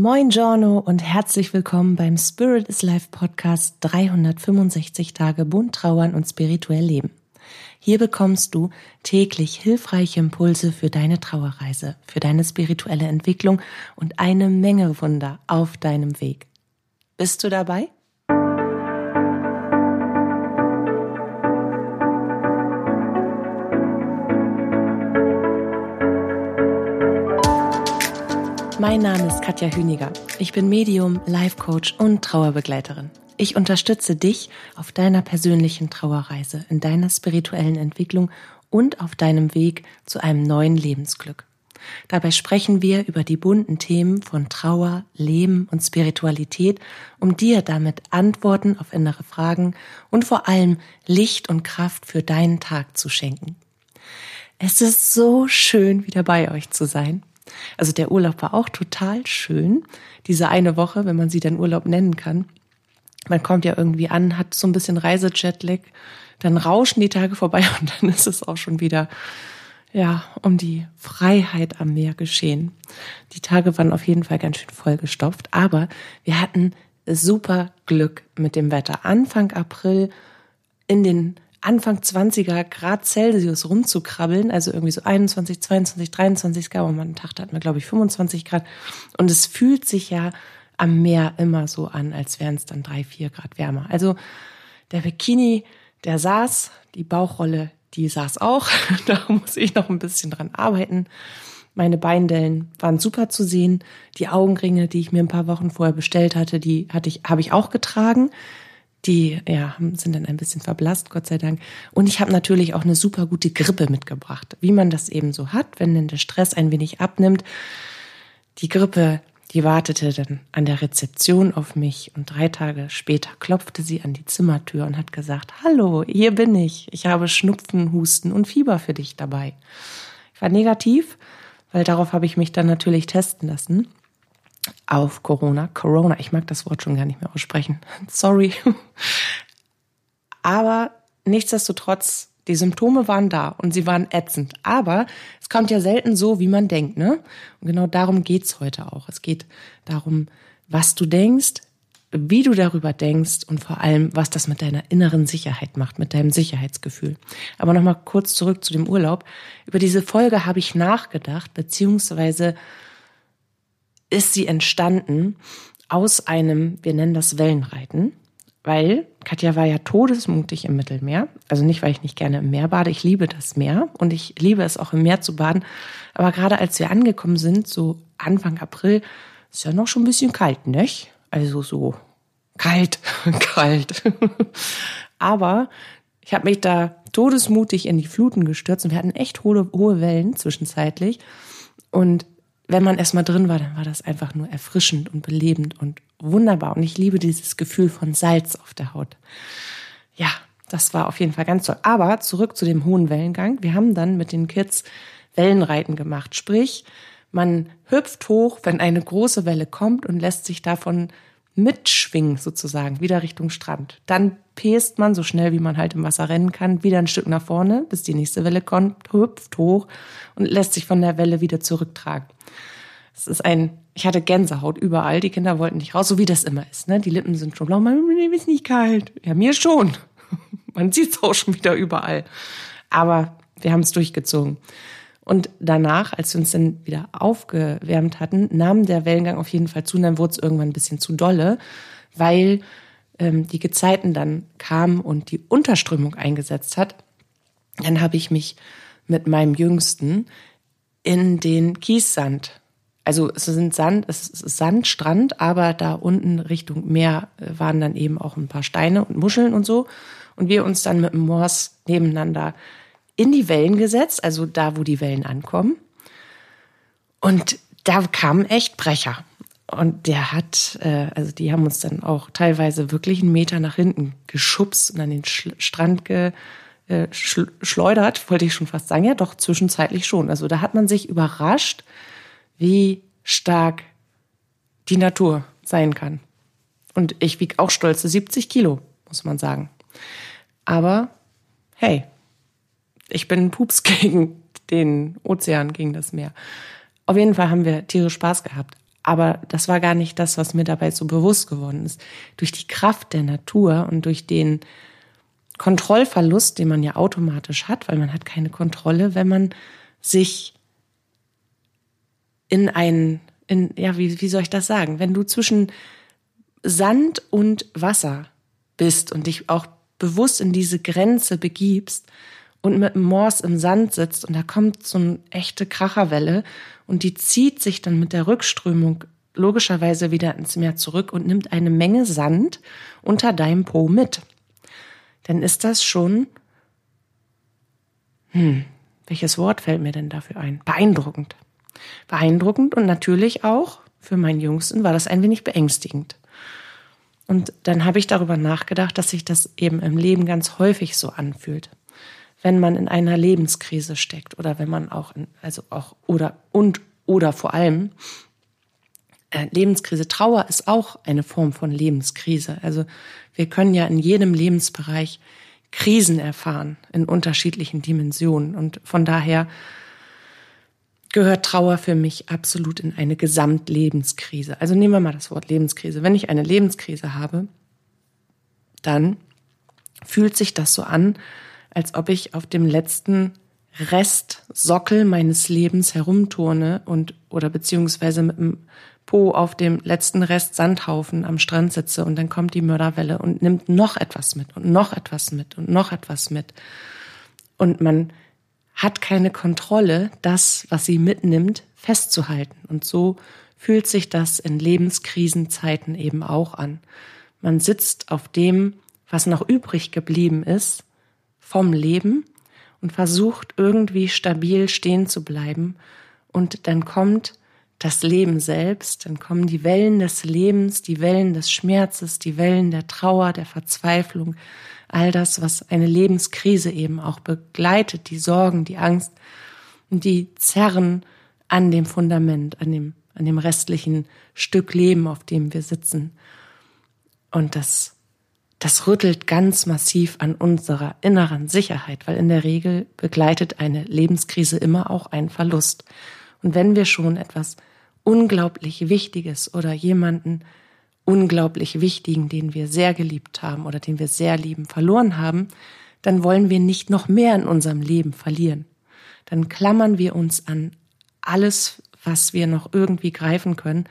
Moin Giorno und herzlich willkommen beim Spirit is Life Podcast 365 Tage bunt trauern und spirituell leben. Hier bekommst du täglich hilfreiche Impulse für deine Trauerreise, für deine spirituelle Entwicklung und eine Menge Wunder auf deinem Weg. Bist du dabei? Mein Name ist Katja Hüniger. Ich bin Medium, Life Coach und Trauerbegleiterin. Ich unterstütze dich auf deiner persönlichen Trauerreise, in deiner spirituellen Entwicklung und auf deinem Weg zu einem neuen Lebensglück. Dabei sprechen wir über die bunten Themen von Trauer, Leben und Spiritualität, um dir damit Antworten auf innere Fragen und vor allem Licht und Kraft für deinen Tag zu schenken. Es ist so schön, wieder bei euch zu sein. Also der Urlaub war auch total schön. Diese eine Woche, wenn man sie dann Urlaub nennen kann. Man kommt ja irgendwie an, hat so ein bisschen Reisejetlag, dann rauschen die Tage vorbei und dann ist es auch schon wieder, ja, um die Freiheit am Meer geschehen. Die Tage waren auf jeden Fall ganz schön vollgestopft, aber wir hatten super Glück mit dem Wetter. Anfang April in den Anfang 20er Grad Celsius rumzukrabbeln, also irgendwie so 21, 22, 23 Grad, und am Tag hatten wir, glaube ich, 25 Grad. Und es fühlt sich ja am Meer immer so an, als wären es dann drei, vier Grad wärmer. Also der Bikini, der saß, die Bauchrolle, die saß auch. da muss ich noch ein bisschen dran arbeiten. Meine Beindellen waren super zu sehen. Die Augenringe, die ich mir ein paar Wochen vorher bestellt hatte, die hatte ich, habe ich auch getragen die ja, sind dann ein bisschen verblasst, Gott sei Dank. Und ich habe natürlich auch eine super gute Grippe mitgebracht, wie man das eben so hat, wenn denn der Stress ein wenig abnimmt. Die Grippe, die wartete dann an der Rezeption auf mich und drei Tage später klopfte sie an die Zimmertür und hat gesagt, Hallo, hier bin ich. Ich habe Schnupfen, Husten und Fieber für dich dabei. Ich war negativ, weil darauf habe ich mich dann natürlich testen lassen auf Corona. Corona, ich mag das Wort schon gar nicht mehr aussprechen. Sorry. Aber nichtsdestotrotz, die Symptome waren da und sie waren ätzend. Aber es kommt ja selten so, wie man denkt, ne? Und genau darum geht's heute auch. Es geht darum, was du denkst, wie du darüber denkst und vor allem, was das mit deiner inneren Sicherheit macht, mit deinem Sicherheitsgefühl. Aber nochmal kurz zurück zu dem Urlaub. Über diese Folge habe ich nachgedacht, beziehungsweise ist sie entstanden aus einem, wir nennen das Wellenreiten, weil Katja war ja todesmutig im Mittelmeer. Also nicht, weil ich nicht gerne im Meer bade, ich liebe das Meer und ich liebe es auch im Meer zu baden. Aber gerade als wir angekommen sind, so Anfang April, ist ja noch schon ein bisschen kalt, nicht? Also so kalt, kalt. Aber ich habe mich da todesmutig in die Fluten gestürzt und wir hatten echt hohe, hohe Wellen zwischenzeitlich. Und wenn man erstmal drin war, dann war das einfach nur erfrischend und belebend und wunderbar. Und ich liebe dieses Gefühl von Salz auf der Haut. Ja, das war auf jeden Fall ganz toll. Aber zurück zu dem hohen Wellengang. Wir haben dann mit den Kids Wellenreiten gemacht. Sprich, man hüpft hoch, wenn eine große Welle kommt und lässt sich davon mitschwingen sozusagen, wieder Richtung Strand. Dann pest man so schnell, wie man halt im Wasser rennen kann, wieder ein Stück nach vorne, bis die nächste Welle kommt, hüpft hoch und lässt sich von der Welle wieder zurücktragen. Es ist ein, ich hatte Gänsehaut überall, die Kinder wollten nicht raus, so wie das immer ist. Ne? Die Lippen sind schon blau, mir ist nicht kalt. Ja, mir schon. Man sieht es auch schon wieder überall. Aber wir haben es durchgezogen. Und danach, als wir uns dann wieder aufgewärmt hatten, nahm der Wellengang auf jeden Fall zu und dann wurde es irgendwann ein bisschen zu dolle, weil ähm, die Gezeiten dann kamen und die Unterströmung eingesetzt hat. Dann habe ich mich mit meinem Jüngsten in den Kiessand also es sind Sand, es ist Sandstrand, aber da unten Richtung Meer äh, waren dann eben auch ein paar Steine und Muscheln und so. Und wir uns dann mit dem Moors nebeneinander in die Wellen gesetzt, also da, wo die Wellen ankommen. Und da kamen echt Brecher. Und der hat, äh, also die haben uns dann auch teilweise wirklich einen Meter nach hinten geschubst und an den Sch Strand geschleudert, äh, wollte ich schon fast sagen. Ja, doch, zwischenzeitlich schon. Also da hat man sich überrascht, wie stark die Natur sein kann. Und ich wiege auch stolze 70 Kilo, muss man sagen. Aber hey, ich bin Pups gegen den Ozean, gegen das Meer. Auf jeden Fall haben wir tierisch Spaß gehabt. Aber das war gar nicht das, was mir dabei so bewusst geworden ist. Durch die Kraft der Natur und durch den Kontrollverlust, den man ja automatisch hat, weil man hat keine Kontrolle, wenn man sich in ein, in, ja, wie, wie soll ich das sagen? Wenn du zwischen Sand und Wasser bist und dich auch bewusst in diese Grenze begibst und mit dem Moors im Sand sitzt und da kommt so eine echte Kracherwelle und die zieht sich dann mit der Rückströmung logischerweise wieder ins Meer zurück und nimmt eine Menge Sand unter deinem Po mit. Dann ist das schon, hm, welches Wort fällt mir denn dafür ein? Beeindruckend. Beeindruckend und natürlich auch für meinen Jüngsten war das ein wenig beängstigend. Und dann habe ich darüber nachgedacht, dass sich das eben im Leben ganz häufig so anfühlt. Wenn man in einer Lebenskrise steckt oder wenn man auch, in, also auch, oder, und, oder vor allem, äh, Lebenskrise, Trauer ist auch eine Form von Lebenskrise. Also wir können ja in jedem Lebensbereich Krisen erfahren in unterschiedlichen Dimensionen. Und von daher gehört Trauer für mich absolut in eine Gesamtlebenskrise. Also nehmen wir mal das Wort Lebenskrise. Wenn ich eine Lebenskrise habe, dann fühlt sich das so an, als ob ich auf dem letzten Restsockel meines Lebens herumturne und oder beziehungsweise mit dem Po auf dem letzten Rest Sandhaufen am Strand sitze und dann kommt die Mörderwelle und nimmt noch etwas mit und noch etwas mit und noch etwas mit. Und man hat keine Kontrolle, das, was sie mitnimmt, festzuhalten. Und so fühlt sich das in Lebenskrisenzeiten eben auch an. Man sitzt auf dem, was noch übrig geblieben ist, vom Leben und versucht irgendwie stabil stehen zu bleiben. Und dann kommt das Leben selbst, dann kommen die Wellen des Lebens, die Wellen des Schmerzes, die Wellen der Trauer, der Verzweiflung, all das, was eine Lebenskrise eben auch begleitet, die Sorgen, die Angst, und die zerren an dem Fundament, an dem, an dem restlichen Stück Leben, auf dem wir sitzen. Und das, das rüttelt ganz massiv an unserer inneren Sicherheit, weil in der Regel begleitet eine Lebenskrise immer auch einen Verlust. Und wenn wir schon etwas unglaublich Wichtiges oder jemanden unglaublich wichtigen, den wir sehr geliebt haben oder den wir sehr lieben, verloren haben, dann wollen wir nicht noch mehr in unserem Leben verlieren. Dann klammern wir uns an alles, was wir noch irgendwie greifen können,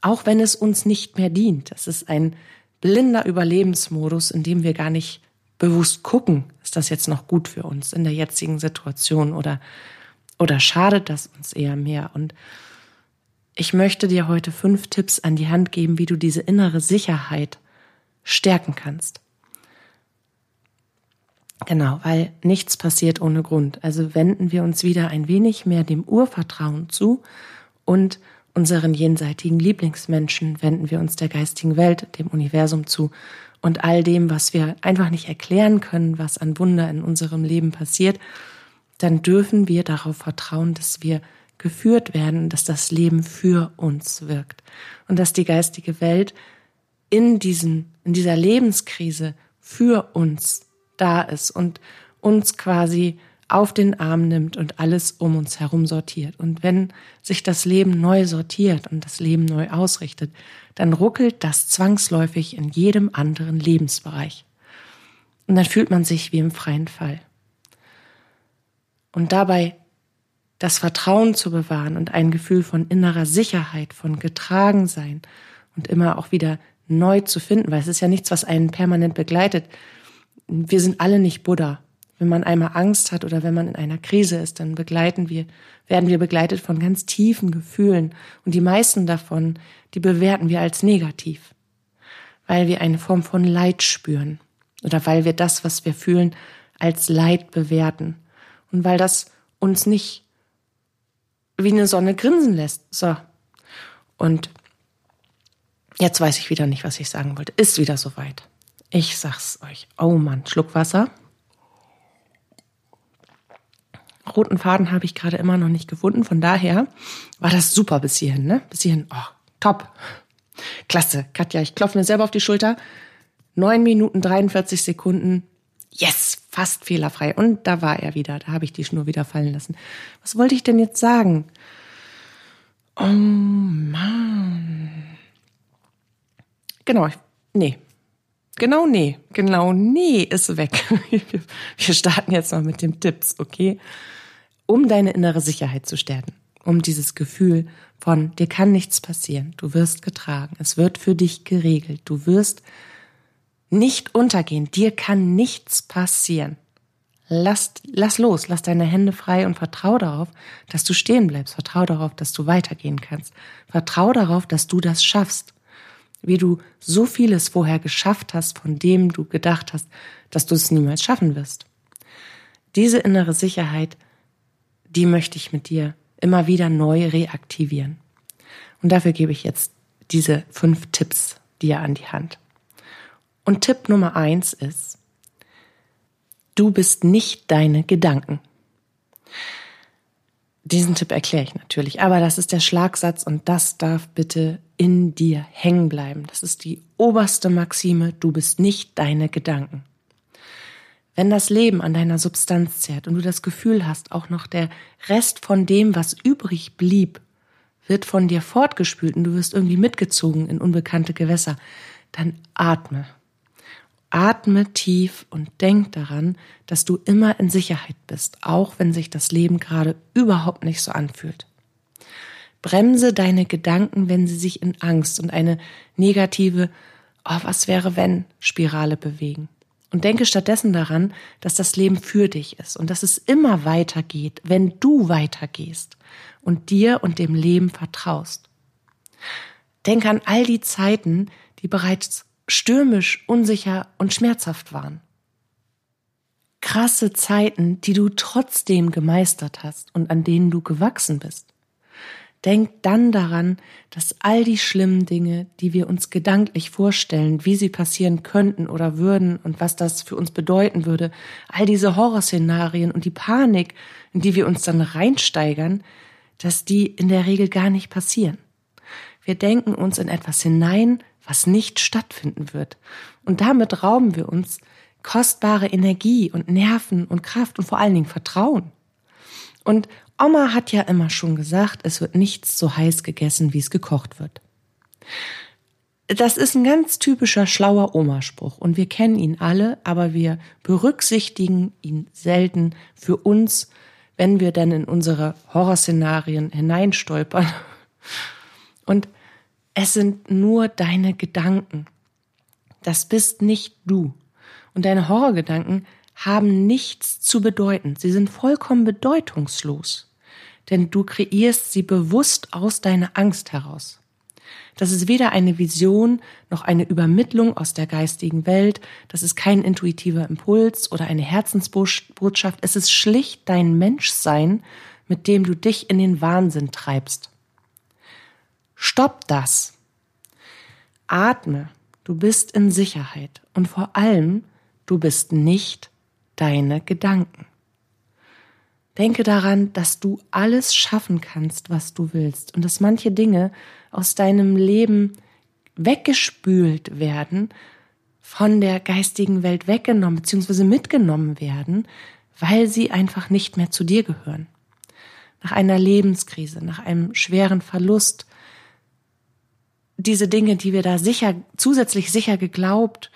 auch wenn es uns nicht mehr dient. Das ist ein blinder Überlebensmodus, in dem wir gar nicht bewusst gucken, ist das jetzt noch gut für uns in der jetzigen Situation oder, oder schadet das uns eher mehr? Und ich möchte dir heute fünf Tipps an die Hand geben, wie du diese innere Sicherheit stärken kannst. Genau, weil nichts passiert ohne Grund. Also wenden wir uns wieder ein wenig mehr dem Urvertrauen zu und unseren jenseitigen Lieblingsmenschen wenden wir uns der geistigen Welt, dem Universum zu und all dem, was wir einfach nicht erklären können, was an Wunder in unserem Leben passiert, dann dürfen wir darauf vertrauen, dass wir geführt werden, dass das Leben für uns wirkt und dass die geistige Welt in diesem, in dieser Lebenskrise für uns da ist und uns quasi auf den Arm nimmt und alles um uns herum sortiert. Und wenn sich das Leben neu sortiert und das Leben neu ausrichtet, dann ruckelt das zwangsläufig in jedem anderen Lebensbereich. Und dann fühlt man sich wie im freien Fall. Und dabei das Vertrauen zu bewahren und ein Gefühl von innerer Sicherheit, von Getragensein und immer auch wieder neu zu finden, weil es ist ja nichts, was einen permanent begleitet. Wir sind alle nicht Buddha. Wenn man einmal Angst hat oder wenn man in einer Krise ist, dann begleiten wir, werden wir begleitet von ganz tiefen Gefühlen. Und die meisten davon, die bewerten wir als negativ. Weil wir eine Form von Leid spüren. Oder weil wir das, was wir fühlen, als Leid bewerten. Und weil das uns nicht wie eine Sonne grinsen lässt. So. Und jetzt weiß ich wieder nicht, was ich sagen wollte. Ist wieder soweit. Ich sag's euch. Oh Mann, Schluck Wasser. Roten Faden habe ich gerade immer noch nicht gefunden. Von daher war das super bis hierhin, ne? Bis hierhin. Oh, top. Klasse. Katja, ich klopfe mir selber auf die Schulter. Neun Minuten 43 Sekunden. Yes, fast fehlerfrei. Und da war er wieder. Da habe ich die Schnur wieder fallen lassen. Was wollte ich denn jetzt sagen? Oh Mann. genau, nee. Genau nee. Genau nee ist weg. Wir starten jetzt mal mit den Tipps, okay? Um deine innere Sicherheit zu stärken. Um dieses Gefühl von, dir kann nichts passieren. Du wirst getragen. Es wird für dich geregelt. Du wirst nicht untergehen. Dir kann nichts passieren. Lass, lass los, lass deine Hände frei und vertrau darauf, dass du stehen bleibst. Vertrau darauf, dass du weitergehen kannst. Vertrau darauf, dass du das schaffst. Wie du so vieles vorher geschafft hast, von dem du gedacht hast, dass du es niemals schaffen wirst. Diese innere Sicherheit, die möchte ich mit dir immer wieder neu reaktivieren. Und dafür gebe ich jetzt diese fünf Tipps dir an die Hand. Und Tipp Nummer eins ist, Du bist nicht deine Gedanken. Diesen Tipp erkläre ich natürlich, aber das ist der Schlagsatz und das darf bitte in dir hängen bleiben. Das ist die oberste Maxime, du bist nicht deine Gedanken. Wenn das Leben an deiner Substanz zehrt und du das Gefühl hast, auch noch der Rest von dem, was übrig blieb, wird von dir fortgespült und du wirst irgendwie mitgezogen in unbekannte Gewässer, dann atme Atme tief und denk daran, dass du immer in Sicherheit bist, auch wenn sich das Leben gerade überhaupt nicht so anfühlt. Bremse deine Gedanken, wenn sie sich in Angst und eine negative Oh, was wäre wenn Spirale bewegen. Und denke stattdessen daran, dass das Leben für dich ist und dass es immer weitergeht, wenn du weitergehst und dir und dem Leben vertraust. Denke an all die Zeiten, die bereits stürmisch, unsicher und schmerzhaft waren. Krasse Zeiten, die du trotzdem gemeistert hast und an denen du gewachsen bist. Denk dann daran, dass all die schlimmen Dinge, die wir uns gedanklich vorstellen, wie sie passieren könnten oder würden und was das für uns bedeuten würde, all diese Horrorszenarien und die Panik, in die wir uns dann reinsteigern, dass die in der Regel gar nicht passieren. Wir denken uns in etwas hinein, was nicht stattfinden wird. Und damit rauben wir uns kostbare Energie und Nerven und Kraft und vor allen Dingen Vertrauen. Und Oma hat ja immer schon gesagt, es wird nichts so heiß gegessen, wie es gekocht wird. Das ist ein ganz typischer schlauer Omaspruch und wir kennen ihn alle, aber wir berücksichtigen ihn selten für uns, wenn wir dann in unsere Horrorszenarien hineinstolpern. Und es sind nur deine Gedanken. Das bist nicht du. Und deine Horrorgedanken haben nichts zu bedeuten. Sie sind vollkommen bedeutungslos. Denn du kreierst sie bewusst aus deiner Angst heraus. Das ist weder eine Vision noch eine Übermittlung aus der geistigen Welt. Das ist kein intuitiver Impuls oder eine Herzensbotschaft. Es ist schlicht dein Menschsein, mit dem du dich in den Wahnsinn treibst. Stopp das. Atme. Du bist in Sicherheit. Und vor allem, du bist nicht deine Gedanken. Denke daran, dass du alles schaffen kannst, was du willst und dass manche Dinge aus deinem Leben weggespült werden, von der geistigen Welt weggenommen bzw. mitgenommen werden, weil sie einfach nicht mehr zu dir gehören. Nach einer Lebenskrise, nach einem schweren Verlust, diese Dinge, die wir da sicher, zusätzlich sicher geglaubt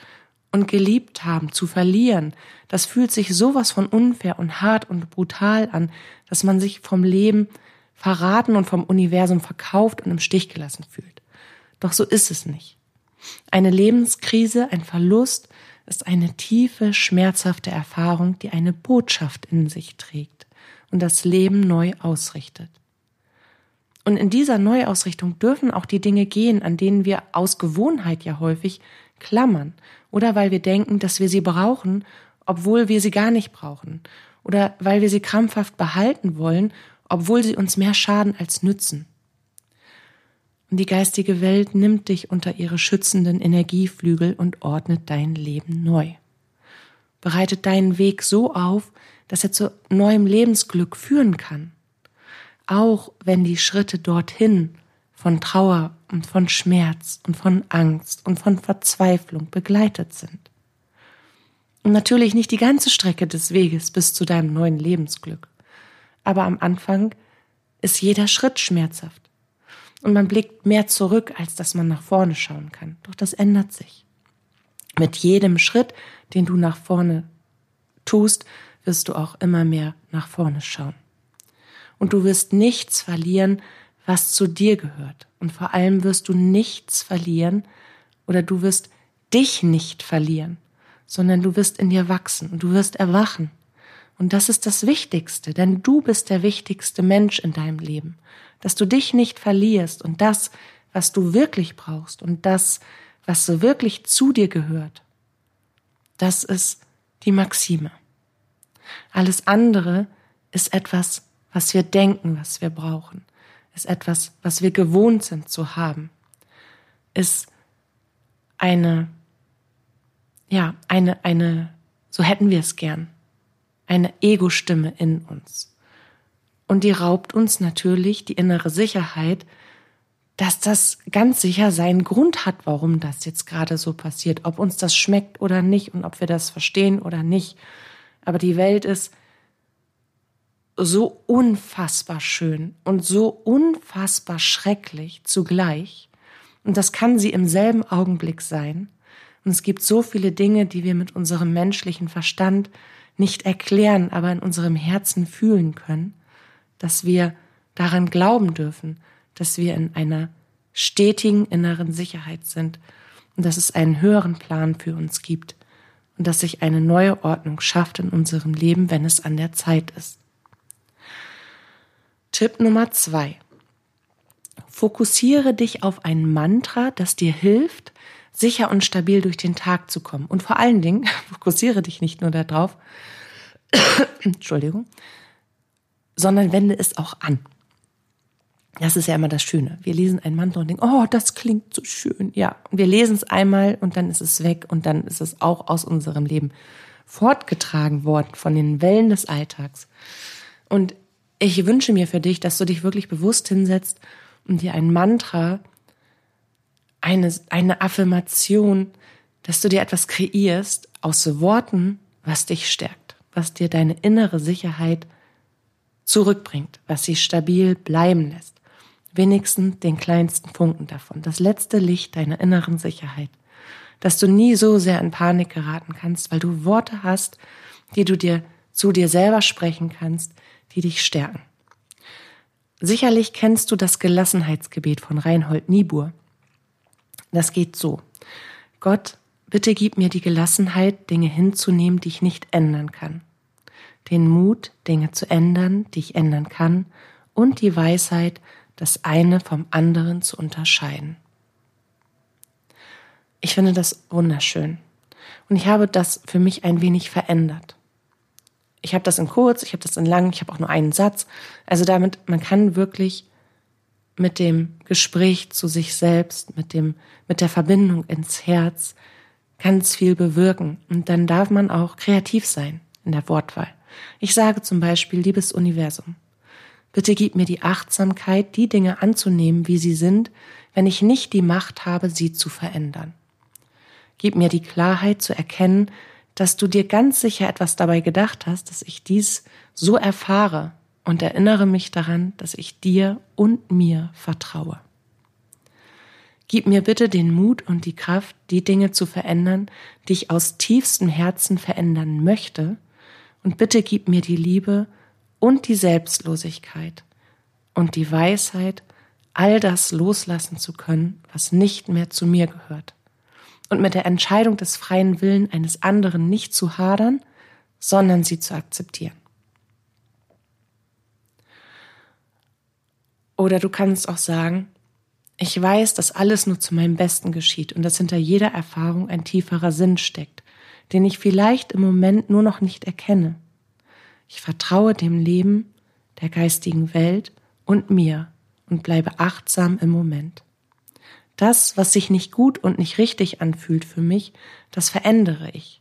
und geliebt haben, zu verlieren, das fühlt sich sowas von unfair und hart und brutal an, dass man sich vom Leben verraten und vom Universum verkauft und im Stich gelassen fühlt. Doch so ist es nicht. Eine Lebenskrise, ein Verlust ist eine tiefe, schmerzhafte Erfahrung, die eine Botschaft in sich trägt und das Leben neu ausrichtet. Und in dieser Neuausrichtung dürfen auch die Dinge gehen, an denen wir aus Gewohnheit ja häufig klammern oder weil wir denken, dass wir sie brauchen, obwohl wir sie gar nicht brauchen oder weil wir sie krampfhaft behalten wollen, obwohl sie uns mehr schaden als nützen. Und die geistige Welt nimmt dich unter ihre schützenden Energieflügel und ordnet dein Leben neu. Bereitet deinen Weg so auf, dass er zu neuem Lebensglück führen kann auch wenn die Schritte dorthin von Trauer und von Schmerz und von Angst und von Verzweiflung begleitet sind. Und natürlich nicht die ganze Strecke des Weges bis zu deinem neuen Lebensglück. Aber am Anfang ist jeder Schritt schmerzhaft. Und man blickt mehr zurück, als dass man nach vorne schauen kann. Doch das ändert sich. Mit jedem Schritt, den du nach vorne tust, wirst du auch immer mehr nach vorne schauen. Und du wirst nichts verlieren, was zu dir gehört. Und vor allem wirst du nichts verlieren oder du wirst dich nicht verlieren, sondern du wirst in dir wachsen und du wirst erwachen. Und das ist das Wichtigste, denn du bist der wichtigste Mensch in deinem Leben, dass du dich nicht verlierst und das, was du wirklich brauchst und das, was so wirklich zu dir gehört, das ist die Maxime. Alles andere ist etwas, was wir denken, was wir brauchen, ist etwas, was wir gewohnt sind zu haben, ist eine, ja, eine, eine, so hätten wir es gern, eine Ego-Stimme in uns. Und die raubt uns natürlich die innere Sicherheit, dass das ganz sicher seinen Grund hat, warum das jetzt gerade so passiert, ob uns das schmeckt oder nicht und ob wir das verstehen oder nicht. Aber die Welt ist so unfassbar schön und so unfassbar schrecklich zugleich. Und das kann sie im selben Augenblick sein. Und es gibt so viele Dinge, die wir mit unserem menschlichen Verstand nicht erklären, aber in unserem Herzen fühlen können, dass wir daran glauben dürfen, dass wir in einer stetigen inneren Sicherheit sind und dass es einen höheren Plan für uns gibt und dass sich eine neue Ordnung schafft in unserem Leben, wenn es an der Zeit ist. Tipp Nummer zwei. Fokussiere dich auf ein Mantra, das dir hilft, sicher und stabil durch den Tag zu kommen. Und vor allen Dingen, fokussiere dich nicht nur darauf, Entschuldigung, sondern wende es auch an. Das ist ja immer das Schöne. Wir lesen ein Mantra und denken, oh, das klingt so schön. Ja, wir lesen es einmal und dann ist es weg und dann ist es auch aus unserem Leben fortgetragen worden von den Wellen des Alltags. Und ich wünsche mir für dich, dass du dich wirklich bewusst hinsetzt und dir ein Mantra, eine, eine Affirmation, dass du dir etwas kreierst aus Worten, was dich stärkt, was dir deine innere Sicherheit zurückbringt, was sie stabil bleiben lässt. Wenigstens den kleinsten Funken davon, das letzte Licht deiner inneren Sicherheit, dass du nie so sehr in Panik geraten kannst, weil du Worte hast, die du dir zu dir selber sprechen kannst, die dich stärken. Sicherlich kennst du das Gelassenheitsgebet von Reinhold Niebuhr. Das geht so. Gott, bitte gib mir die Gelassenheit, Dinge hinzunehmen, die ich nicht ändern kann. Den Mut, Dinge zu ändern, die ich ändern kann, und die Weisheit, das eine vom anderen zu unterscheiden. Ich finde das wunderschön. Und ich habe das für mich ein wenig verändert. Ich habe das in kurz, ich habe das in lang, ich habe auch nur einen Satz. Also damit, man kann wirklich mit dem Gespräch zu sich selbst, mit dem, mit der Verbindung ins Herz ganz viel bewirken. Und dann darf man auch kreativ sein in der Wortwahl. Ich sage zum Beispiel, liebes Universum, bitte gib mir die Achtsamkeit, die Dinge anzunehmen, wie sie sind, wenn ich nicht die Macht habe, sie zu verändern. Gib mir die Klarheit zu erkennen, dass du dir ganz sicher etwas dabei gedacht hast, dass ich dies so erfahre und erinnere mich daran, dass ich dir und mir vertraue. Gib mir bitte den Mut und die Kraft, die Dinge zu verändern, die ich aus tiefstem Herzen verändern möchte, und bitte gib mir die Liebe und die Selbstlosigkeit und die Weisheit, all das loslassen zu können, was nicht mehr zu mir gehört und mit der Entscheidung des freien Willen eines anderen nicht zu hadern, sondern sie zu akzeptieren. Oder du kannst auch sagen, ich weiß, dass alles nur zu meinem Besten geschieht und dass hinter jeder Erfahrung ein tieferer Sinn steckt, den ich vielleicht im Moment nur noch nicht erkenne. Ich vertraue dem Leben, der geistigen Welt und mir und bleibe achtsam im Moment. Das, was sich nicht gut und nicht richtig anfühlt für mich, das verändere ich.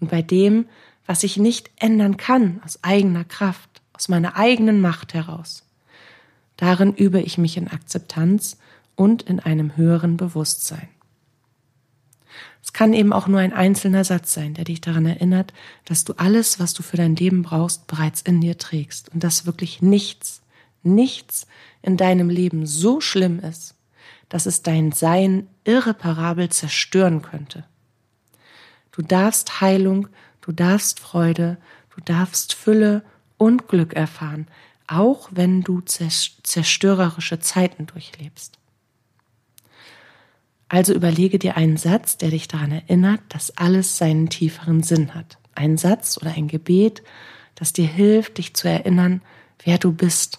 Und bei dem, was ich nicht ändern kann aus eigener Kraft, aus meiner eigenen Macht heraus, darin übe ich mich in Akzeptanz und in einem höheren Bewusstsein. Es kann eben auch nur ein einzelner Satz sein, der dich daran erinnert, dass du alles, was du für dein Leben brauchst, bereits in dir trägst und dass wirklich nichts, nichts in deinem Leben so schlimm ist, dass es dein Sein irreparabel zerstören könnte. Du darfst Heilung, du darfst Freude, du darfst Fülle und Glück erfahren, auch wenn du zerstörerische Zeiten durchlebst. Also überlege dir einen Satz, der dich daran erinnert, dass alles seinen tieferen Sinn hat. Ein Satz oder ein Gebet, das dir hilft, dich zu erinnern, wer du bist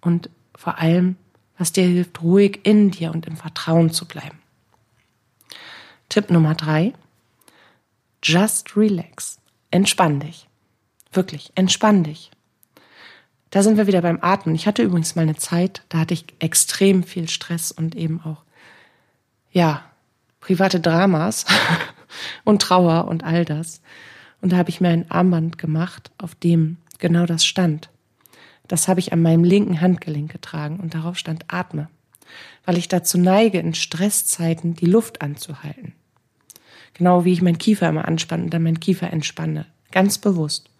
und vor allem, was dir hilft, ruhig in dir und im Vertrauen zu bleiben. Tipp Nummer drei. Just relax. Entspann dich. Wirklich, entspann dich. Da sind wir wieder beim Atmen. Ich hatte übrigens mal eine Zeit, da hatte ich extrem viel Stress und eben auch, ja, private Dramas und Trauer und all das. Und da habe ich mir ein Armband gemacht, auf dem genau das stand. Das habe ich an meinem linken Handgelenk getragen und darauf stand Atme, weil ich dazu neige, in Stresszeiten die Luft anzuhalten. Genau wie ich meinen Kiefer immer anspanne und dann meinen Kiefer entspanne. Ganz bewusst.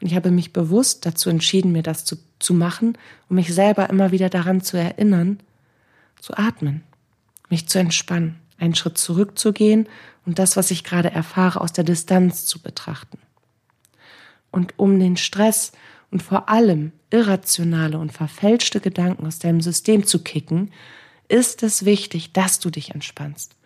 Und ich habe mich bewusst dazu entschieden, mir das zu, zu machen, um mich selber immer wieder daran zu erinnern, zu atmen, mich zu entspannen, einen Schritt zurückzugehen und das, was ich gerade erfahre, aus der Distanz zu betrachten. Und um den Stress und vor allem irrationale und verfälschte Gedanken aus deinem System zu kicken, ist es wichtig, dass du dich entspannst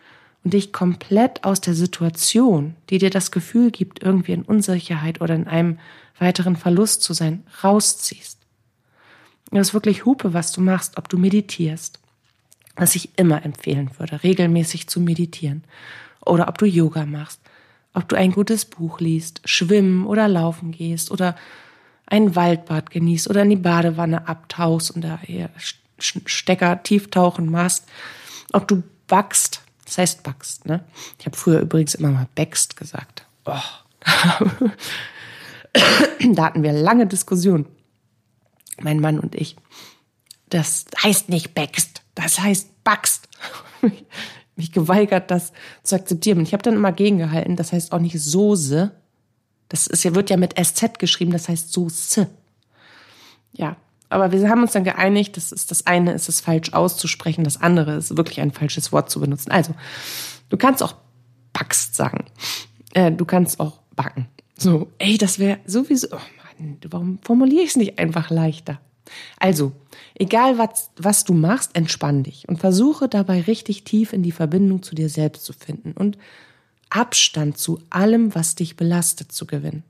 und dich komplett aus der Situation, die dir das Gefühl gibt, irgendwie in Unsicherheit oder in einem weiteren Verlust zu sein, rausziehst. Das ist wirklich Hupe, was du machst, ob du meditierst, was ich immer empfehlen würde, regelmäßig zu meditieren, oder ob du Yoga machst, ob du ein gutes Buch liest, schwimmen oder laufen gehst oder ein Waldbad genießt oder in die Badewanne abtauchst und da hier Stecker tief tauchen machst, ob du backst, das heißt backst, ne? Ich habe früher übrigens immer mal backst gesagt. Oh. da hatten wir lange Diskussionen, mein Mann und ich. Das heißt nicht backst, das heißt backst. mich geweigert, das zu akzeptieren. Ich habe dann immer gegengehalten, das heißt auch nicht Soße. Das ist ja, wird ja mit SZ geschrieben, das heißt Soße. Ja, aber wir haben uns dann geeinigt, das ist das eine ist es falsch auszusprechen, das andere ist wirklich ein falsches Wort zu benutzen. Also, du kannst auch backst sagen. Äh, du kannst auch backen. So, ey, das wäre sowieso. Oh Mann, warum formuliere ich es nicht einfach leichter? Also, egal was, was du machst, entspann dich und versuche dabei richtig tief in die Verbindung zu dir selbst zu finden und Abstand zu allem, was dich belastet, zu gewinnen.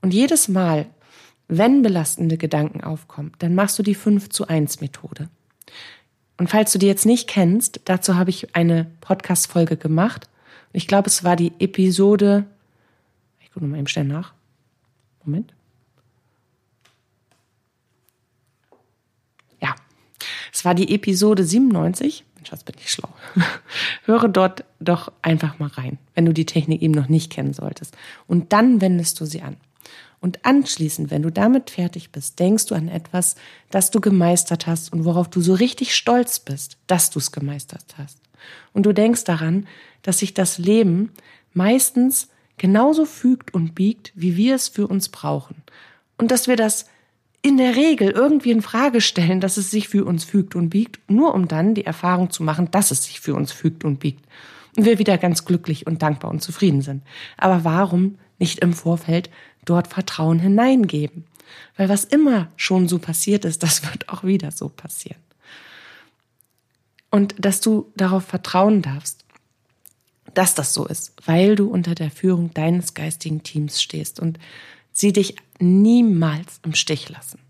Und jedes Mal, wenn belastende Gedanken aufkommen, dann machst du die 5 zu 1 Methode. Und falls du die jetzt nicht kennst, dazu habe ich eine Podcast-Folge gemacht. Ich glaube, es war die Episode, ich gucke mal eben schnell nach. Moment. Ja, es war die Episode 97. Was bin ich schlau. Höre dort doch einfach mal rein, wenn du die Technik eben noch nicht kennen solltest. Und dann wendest du sie an. Und anschließend, wenn du damit fertig bist, denkst du an etwas, das du gemeistert hast und worauf du so richtig stolz bist, dass du es gemeistert hast. Und du denkst daran, dass sich das Leben meistens genauso fügt und biegt, wie wir es für uns brauchen. Und dass wir das in der Regel irgendwie in Frage stellen, dass es sich für uns fügt und biegt, nur um dann die Erfahrung zu machen, dass es sich für uns fügt und biegt. Und wir wieder ganz glücklich und dankbar und zufrieden sind. Aber warum nicht im Vorfeld dort Vertrauen hineingeben. Weil was immer schon so passiert ist, das wird auch wieder so passieren. Und dass du darauf vertrauen darfst, dass das so ist, weil du unter der Führung deines geistigen Teams stehst und sie dich niemals im Stich lassen.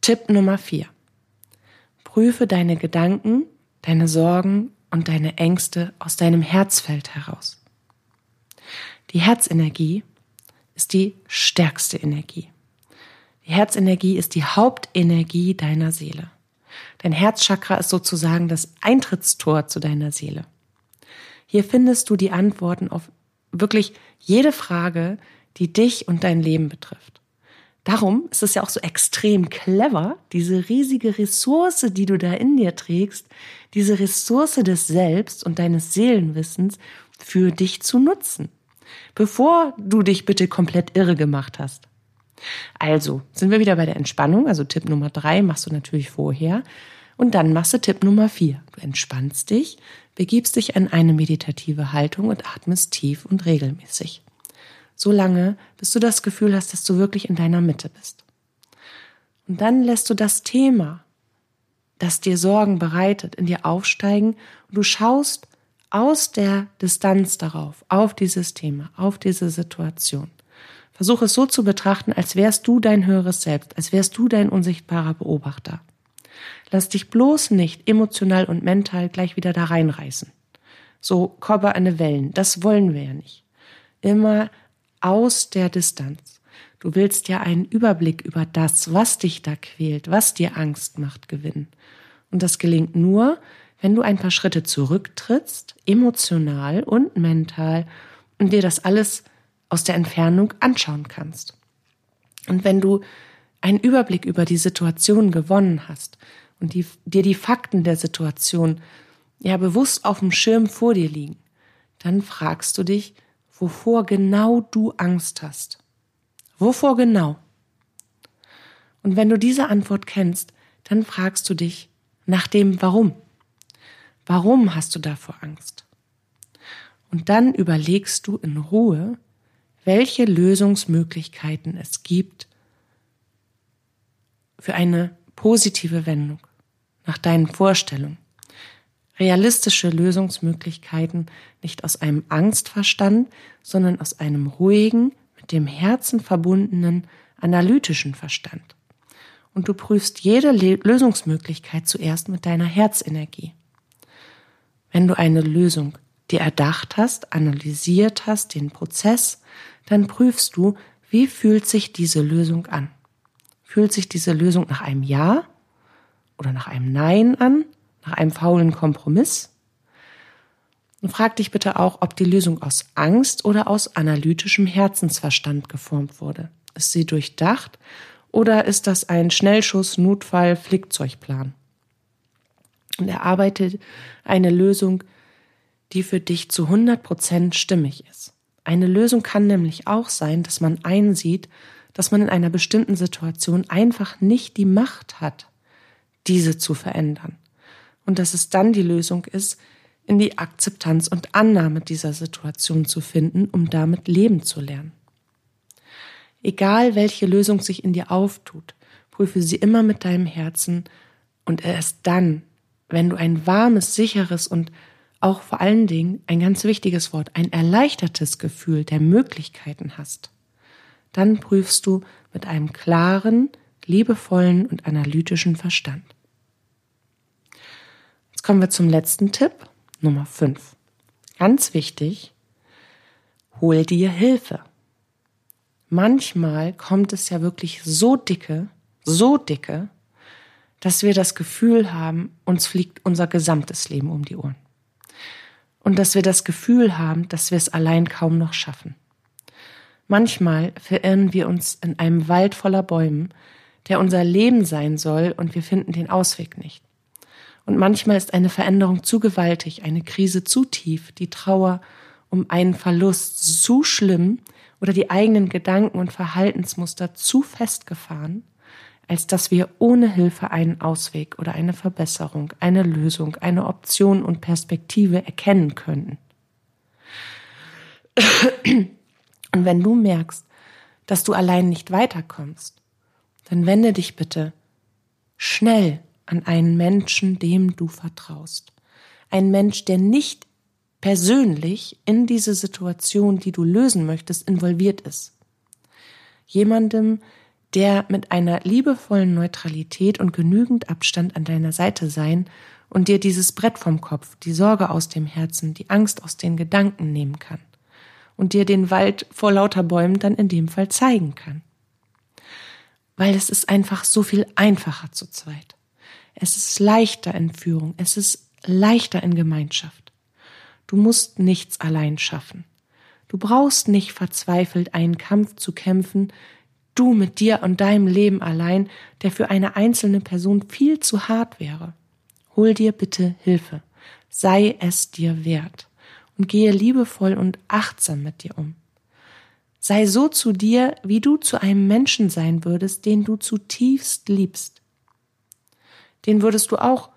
Tipp Nummer vier. Prüfe deine Gedanken, deine Sorgen und deine Ängste aus deinem Herzfeld heraus. Die Herzenergie ist die stärkste Energie. Die Herzenergie ist die Hauptenergie deiner Seele. Dein Herzchakra ist sozusagen das Eintrittstor zu deiner Seele. Hier findest du die Antworten auf wirklich jede Frage, die dich und dein Leben betrifft. Darum ist es ja auch so extrem clever, diese riesige Ressource, die du da in dir trägst, diese Ressource des Selbst und deines Seelenwissens für dich zu nutzen bevor du dich bitte komplett irre gemacht hast. Also sind wir wieder bei der Entspannung. Also Tipp Nummer drei machst du natürlich vorher. Und dann machst du Tipp Nummer vier. Du entspannst dich, begibst dich in eine meditative Haltung und atmest tief und regelmäßig. So lange, bis du das Gefühl hast, dass du wirklich in deiner Mitte bist. Und dann lässt du das Thema, das dir Sorgen bereitet, in dir aufsteigen und du schaust aus der Distanz darauf, auf dieses Thema, auf diese Situation. Versuch es so zu betrachten, als wärst du dein höheres Selbst, als wärst du dein unsichtbarer Beobachter. Lass dich bloß nicht emotional und mental gleich wieder da reinreißen. So Körper an Wellen, das wollen wir ja nicht. Immer aus der Distanz. Du willst ja einen Überblick über das, was dich da quält, was dir Angst macht, gewinnen. Und das gelingt nur, wenn du ein paar Schritte zurücktrittst, emotional und mental, und dir das alles aus der Entfernung anschauen kannst. Und wenn du einen Überblick über die Situation gewonnen hast und die, dir die Fakten der Situation ja bewusst auf dem Schirm vor dir liegen, dann fragst du dich, wovor genau du Angst hast. Wovor genau? Und wenn du diese Antwort kennst, dann fragst du dich nach dem Warum. Warum hast du davor Angst? Und dann überlegst du in Ruhe, welche Lösungsmöglichkeiten es gibt für eine positive Wendung nach deinen Vorstellungen. Realistische Lösungsmöglichkeiten nicht aus einem Angstverstand, sondern aus einem ruhigen, mit dem Herzen verbundenen, analytischen Verstand. Und du prüfst jede Lösungsmöglichkeit zuerst mit deiner Herzenergie. Wenn du eine Lösung dir erdacht hast, analysiert hast, den Prozess, dann prüfst du, wie fühlt sich diese Lösung an. Fühlt sich diese Lösung nach einem Ja oder nach einem Nein an, nach einem faulen Kompromiss? Und frag dich bitte auch, ob die Lösung aus Angst oder aus analytischem Herzensverstand geformt wurde. Ist sie durchdacht oder ist das ein Schnellschuss, Notfall, Flickzeugplan? Und erarbeite eine Lösung, die für dich zu 100 Prozent stimmig ist. Eine Lösung kann nämlich auch sein, dass man einsieht, dass man in einer bestimmten Situation einfach nicht die Macht hat, diese zu verändern. Und dass es dann die Lösung ist, in die Akzeptanz und Annahme dieser Situation zu finden, um damit leben zu lernen. Egal welche Lösung sich in dir auftut, prüfe sie immer mit deinem Herzen und erst dann, wenn du ein warmes, sicheres und auch vor allen Dingen ein ganz wichtiges Wort, ein erleichtertes Gefühl der Möglichkeiten hast, dann prüfst du mit einem klaren, liebevollen und analytischen Verstand. Jetzt kommen wir zum letzten Tipp, Nummer 5. Ganz wichtig, hol dir Hilfe. Manchmal kommt es ja wirklich so dicke, so dicke, dass wir das Gefühl haben, uns fliegt unser gesamtes Leben um die Ohren und dass wir das Gefühl haben, dass wir es allein kaum noch schaffen. Manchmal verirren wir uns in einem Wald voller Bäumen, der unser Leben sein soll, und wir finden den Ausweg nicht. Und manchmal ist eine Veränderung zu gewaltig, eine Krise zu tief, die Trauer um einen Verlust zu schlimm oder die eigenen Gedanken und Verhaltensmuster zu festgefahren, als dass wir ohne Hilfe einen Ausweg oder eine Verbesserung, eine Lösung, eine Option und Perspektive erkennen könnten. Und wenn du merkst, dass du allein nicht weiterkommst, dann wende dich bitte schnell an einen Menschen, dem du vertraust. Ein Mensch, der nicht persönlich in diese Situation, die du lösen möchtest, involviert ist. Jemandem, der mit einer liebevollen Neutralität und genügend Abstand an deiner Seite sein und dir dieses Brett vom Kopf, die Sorge aus dem Herzen, die Angst aus den Gedanken nehmen kann und dir den Wald vor lauter Bäumen dann in dem Fall zeigen kann. Weil es ist einfach so viel einfacher zu zweit. Es ist leichter in Führung, es ist leichter in Gemeinschaft. Du musst nichts allein schaffen. Du brauchst nicht verzweifelt einen Kampf zu kämpfen, Du mit dir und deinem Leben allein, der für eine einzelne Person viel zu hart wäre. Hol dir bitte Hilfe. Sei es dir wert und gehe liebevoll und achtsam mit dir um. Sei so zu dir, wie du zu einem Menschen sein würdest, den du zutiefst liebst. Den würdest du auch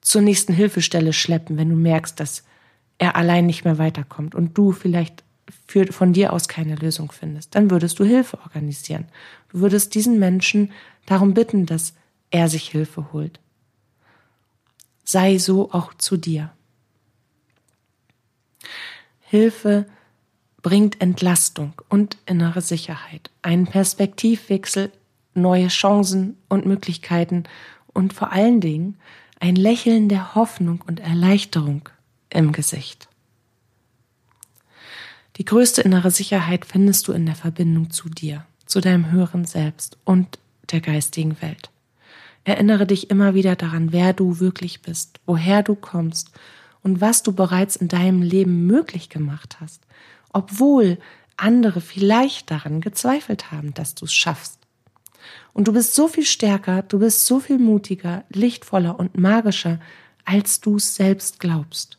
zur nächsten Hilfestelle schleppen, wenn du merkst, dass er allein nicht mehr weiterkommt und du vielleicht für, von dir aus keine Lösung findest. Dann würdest du Hilfe organisieren. Du würdest diesen Menschen darum bitten, dass er sich Hilfe holt. Sei so auch zu dir. Hilfe bringt Entlastung und innere Sicherheit, einen Perspektivwechsel, neue Chancen und Möglichkeiten und vor allen Dingen ein Lächeln der Hoffnung und Erleichterung im Gesicht. Die größte innere Sicherheit findest du in der Verbindung zu dir, zu deinem höheren Selbst und der geistigen Welt. Erinnere dich immer wieder daran, wer du wirklich bist, woher du kommst und was du bereits in deinem Leben möglich gemacht hast, obwohl andere vielleicht daran gezweifelt haben, dass du es schaffst. Und du bist so viel stärker, du bist so viel mutiger, lichtvoller und magischer, als du selbst glaubst.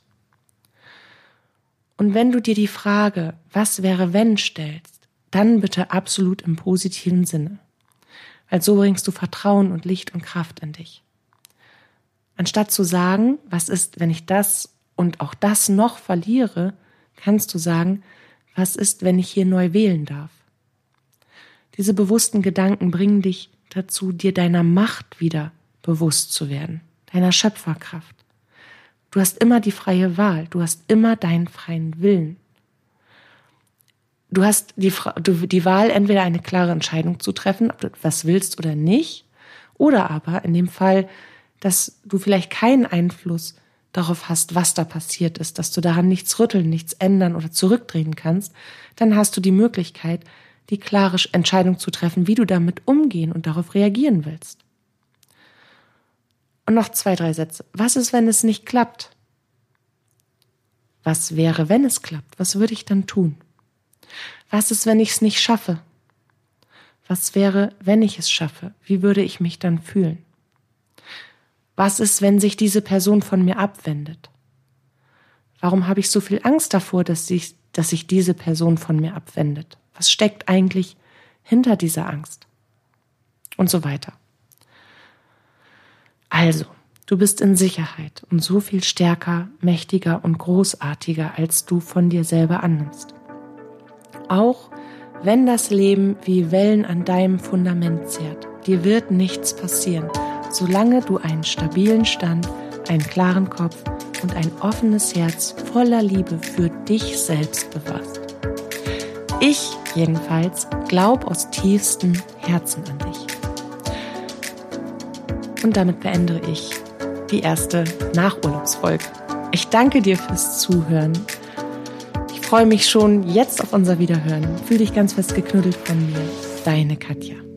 Und wenn du dir die Frage, was wäre wenn stellst, dann bitte absolut im positiven Sinne. Weil so bringst du Vertrauen und Licht und Kraft in dich. Anstatt zu sagen, was ist, wenn ich das und auch das noch verliere, kannst du sagen, was ist, wenn ich hier neu wählen darf. Diese bewussten Gedanken bringen dich dazu, dir deiner Macht wieder bewusst zu werden, deiner Schöpferkraft. Du hast immer die freie Wahl, du hast immer deinen freien Willen. Du hast die, die Wahl, entweder eine klare Entscheidung zu treffen, ob du etwas willst oder nicht, oder aber in dem Fall, dass du vielleicht keinen Einfluss darauf hast, was da passiert ist, dass du daran nichts rütteln, nichts ändern oder zurückdrehen kannst, dann hast du die Möglichkeit, die klare Entscheidung zu treffen, wie du damit umgehen und darauf reagieren willst. Und noch zwei, drei Sätze. Was ist, wenn es nicht klappt? Was wäre, wenn es klappt? Was würde ich dann tun? Was ist, wenn ich es nicht schaffe? Was wäre, wenn ich es schaffe? Wie würde ich mich dann fühlen? Was ist, wenn sich diese Person von mir abwendet? Warum habe ich so viel Angst davor, dass sich, dass sich diese Person von mir abwendet? Was steckt eigentlich hinter dieser Angst? Und so weiter. Also, du bist in Sicherheit und so viel stärker, mächtiger und großartiger, als du von dir selber annimmst. Auch wenn das Leben wie Wellen an deinem Fundament zehrt, dir wird nichts passieren, solange du einen stabilen Stand, einen klaren Kopf und ein offenes Herz voller Liebe für dich selbst bewahrst. Ich jedenfalls glaube aus tiefstem Herzen an dich. Und damit beende ich die erste Nachurlaubsfolge. Ich danke dir fürs Zuhören. Ich freue mich schon jetzt auf unser Wiederhören. Fühl dich ganz fest geknuddelt von mir. Deine Katja.